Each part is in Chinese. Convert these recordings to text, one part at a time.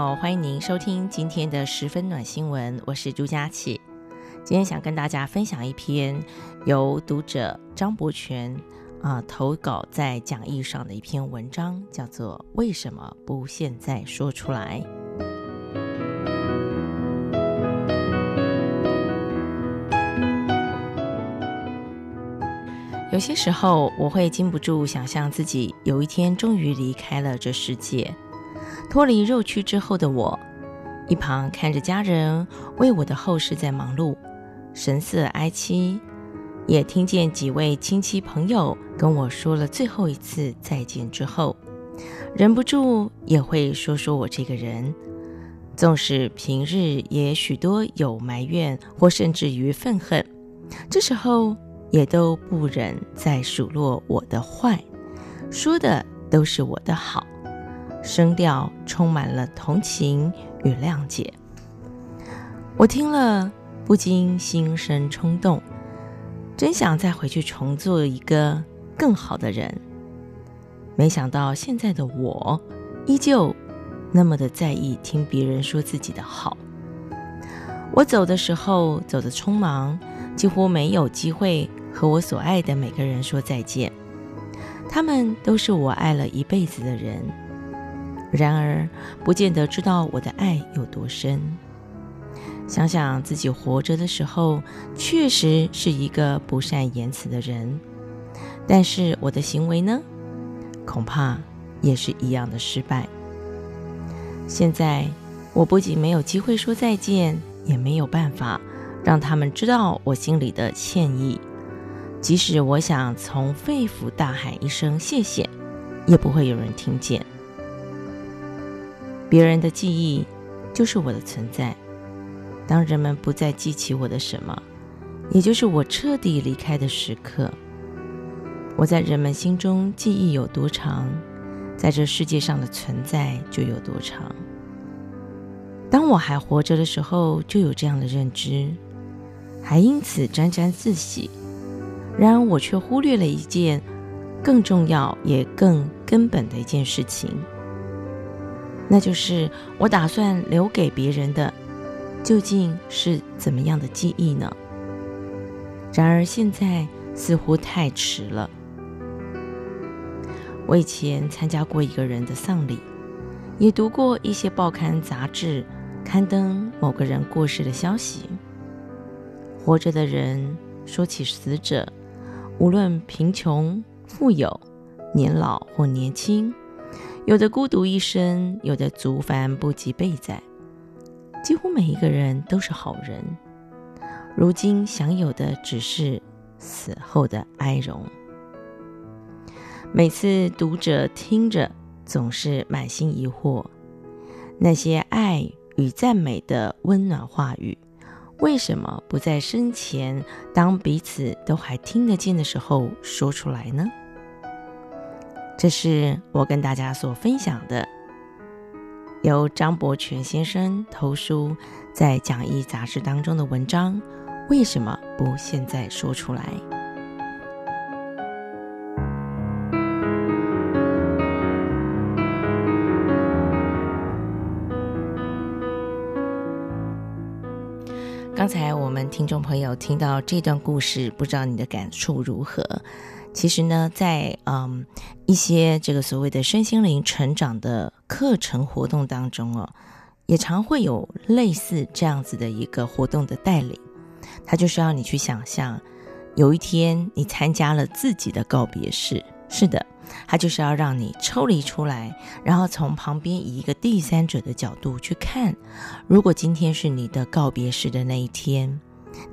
友，欢迎您收听今天的十分暖新闻，我是朱佳琪。今天想跟大家分享一篇由读者张伯权啊、投稿在讲义上的一篇文章，叫做《为什么不现在说出来》。有些时候，我会禁不住想象自己有一天终于离开了这世界。脱离肉躯之后的我，一旁看着家人为我的后事在忙碌，神色哀戚；也听见几位亲戚朋友跟我说了最后一次再见之后，忍不住也会说说我这个人。纵使平日也许多有埋怨或甚至于愤恨，这时候也都不忍再数落我的坏，说的都是我的好。声调充满了同情与谅解，我听了不禁心生冲动，真想再回去重做一个更好的人。没想到现在的我依旧那么的在意听别人说自己的好。我走的时候走得匆忙，几乎没有机会和我所爱的每个人说再见。他们都是我爱了一辈子的人。然而，不见得知道我的爱有多深。想想自己活着的时候，确实是一个不善言辞的人，但是我的行为呢，恐怕也是一样的失败。现在，我不仅没有机会说再见，也没有办法让他们知道我心里的歉意。即使我想从肺腑大喊一声谢谢，也不会有人听见。别人的记忆就是我的存在。当人们不再记起我的什么，也就是我彻底离开的时刻，我在人们心中记忆有多长，在这世界上的存在就有多长。当我还活着的时候，就有这样的认知，还因此沾沾自喜。然而，我却忽略了一件更重要也更根本的一件事情。那就是我打算留给别人的，究竟是怎么样的记忆呢？然而现在似乎太迟了。我以前参加过一个人的丧礼，也读过一些报刊杂志刊登某个人过世的消息。活着的人说起死者，无论贫穷富有、年老或年轻。有的孤独一生，有的族繁不及备载，几乎每一个人都是好人。如今享有的只是死后的哀荣。每次读者听着，总是满心疑惑：那些爱与赞美的温暖话语，为什么不在生前，当彼此都还听得见的时候说出来呢？这是我跟大家所分享的，由张伯权先生投书在讲义杂志当中的文章。为什么不现在说出来？刚才我们听众朋友听到这段故事，不知道你的感触如何？其实呢，在嗯一些这个所谓的身心灵成长的课程活动当中哦，也常会有类似这样子的一个活动的带领。他就是要你去想象，有一天你参加了自己的告别式。是的，他就是要让你抽离出来，然后从旁边以一个第三者的角度去看，如果今天是你的告别式的那一天，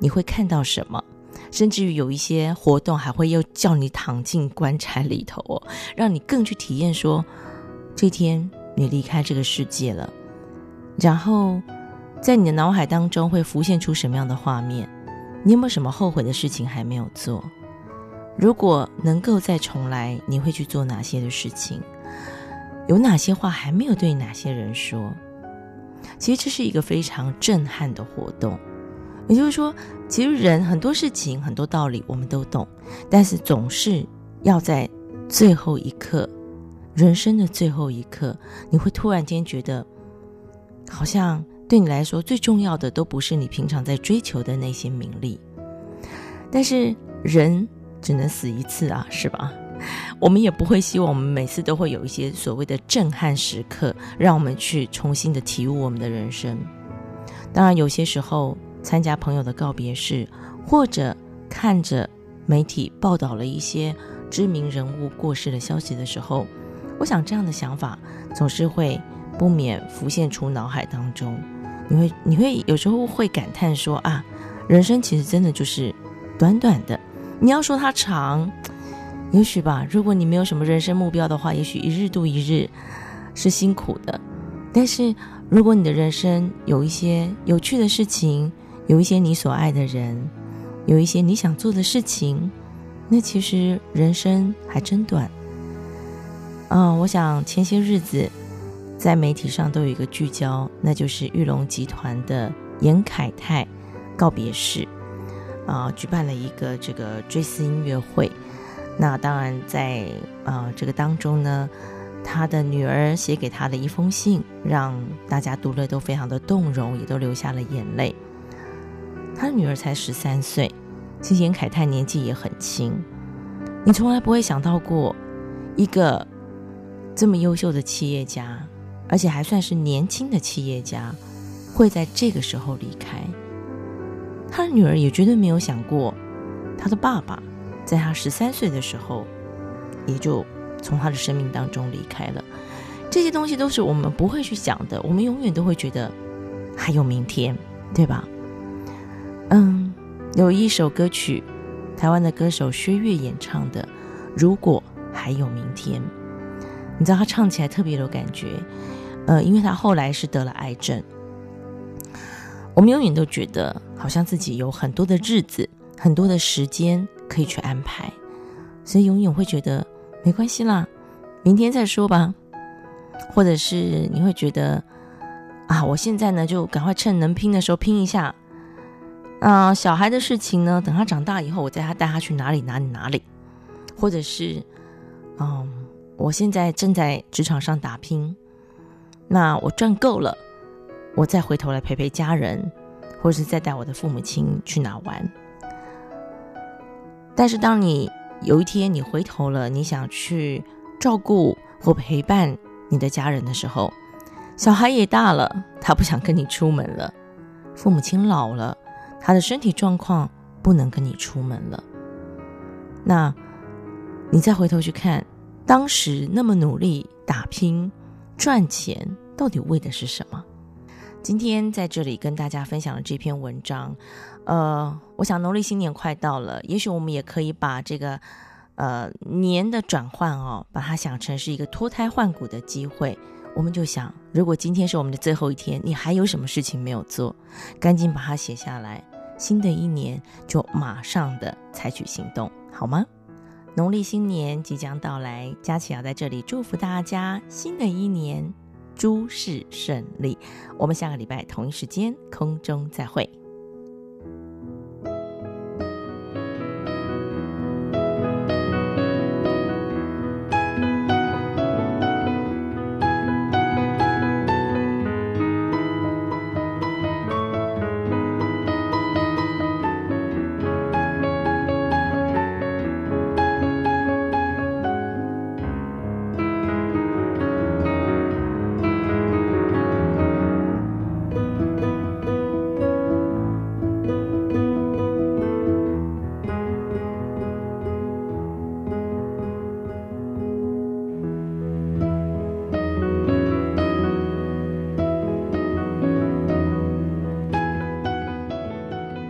你会看到什么？甚至于有一些活动还会又叫你躺进棺材里头哦，让你更去体验说，这天你离开这个世界了，然后在你的脑海当中会浮现出什么样的画面？你有没有什么后悔的事情还没有做？如果能够再重来，你会去做哪些的事情？有哪些话还没有对哪些人说？其实这是一个非常震撼的活动。也就是说，其实人很多事情、很多道理我们都懂，但是总是要在最后一刻，人生的最后一刻，你会突然间觉得，好像对你来说最重要的都不是你平常在追求的那些名利。但是人只能死一次啊，是吧？我们也不会希望我们每次都会有一些所谓的震撼时刻，让我们去重新的体悟我们的人生。当然，有些时候。参加朋友的告别式，或者看着媒体报道了一些知名人物过世的消息的时候，我想这样的想法总是会不免浮现出脑海当中。你会，你会有时候会感叹说啊，人生其实真的就是短短的。你要说它长，也许吧。如果你没有什么人生目标的话，也许一日度一日是辛苦的。但是如果你的人生有一些有趣的事情，有一些你所爱的人，有一些你想做的事情，那其实人生还真短。嗯，我想前些日子在媒体上都有一个聚焦，那就是玉龙集团的严凯泰告别式啊，举办了一个这个追思音乐会。那当然在啊这个当中呢，他的女儿写给他的一封信，让大家读了都非常的动容，也都流下了眼泪。他的女儿才十三岁，其实严凯泰年纪也很轻。你从来不会想到过，一个这么优秀的企业家，而且还算是年轻的企业家，会在这个时候离开。他的女儿也绝对没有想过，他的爸爸在他十三岁的时候，也就从他的生命当中离开了。这些东西都是我们不会去想的，我们永远都会觉得还有明天，对吧？嗯，有一首歌曲，台湾的歌手薛岳演唱的《如果还有明天》，你知道他唱起来特别有感觉。呃，因为他后来是得了癌症。我们永远都觉得好像自己有很多的日子、很多的时间可以去安排，所以永远会觉得没关系啦，明天再说吧。或者是你会觉得啊，我现在呢就赶快趁能拼的时候拼一下。啊、小孩的事情呢，等他长大以后，我再他带他去哪里哪里哪里，或者是，嗯，我现在正在职场上打拼，那我赚够了，我再回头来陪陪家人，或者是再带我的父母亲去哪玩。但是当你有一天你回头了，你想去照顾或陪伴你的家人的时候，小孩也大了，他不想跟你出门了，父母亲老了。他的身体状况不能跟你出门了，那，你再回头去看，当时那么努力打拼赚钱，到底为的是什么？今天在这里跟大家分享的这篇文章，呃，我想农历新年快到了，也许我们也可以把这个，呃，年的转换哦，把它想成是一个脱胎换骨的机会。我们就想，如果今天是我们的最后一天，你还有什么事情没有做？赶紧把它写下来。新的一年就马上的采取行动，好吗？农历新年即将到来，佳琪要在这里祝福大家，新的一年诸事顺利。我们下个礼拜同一时间空中再会。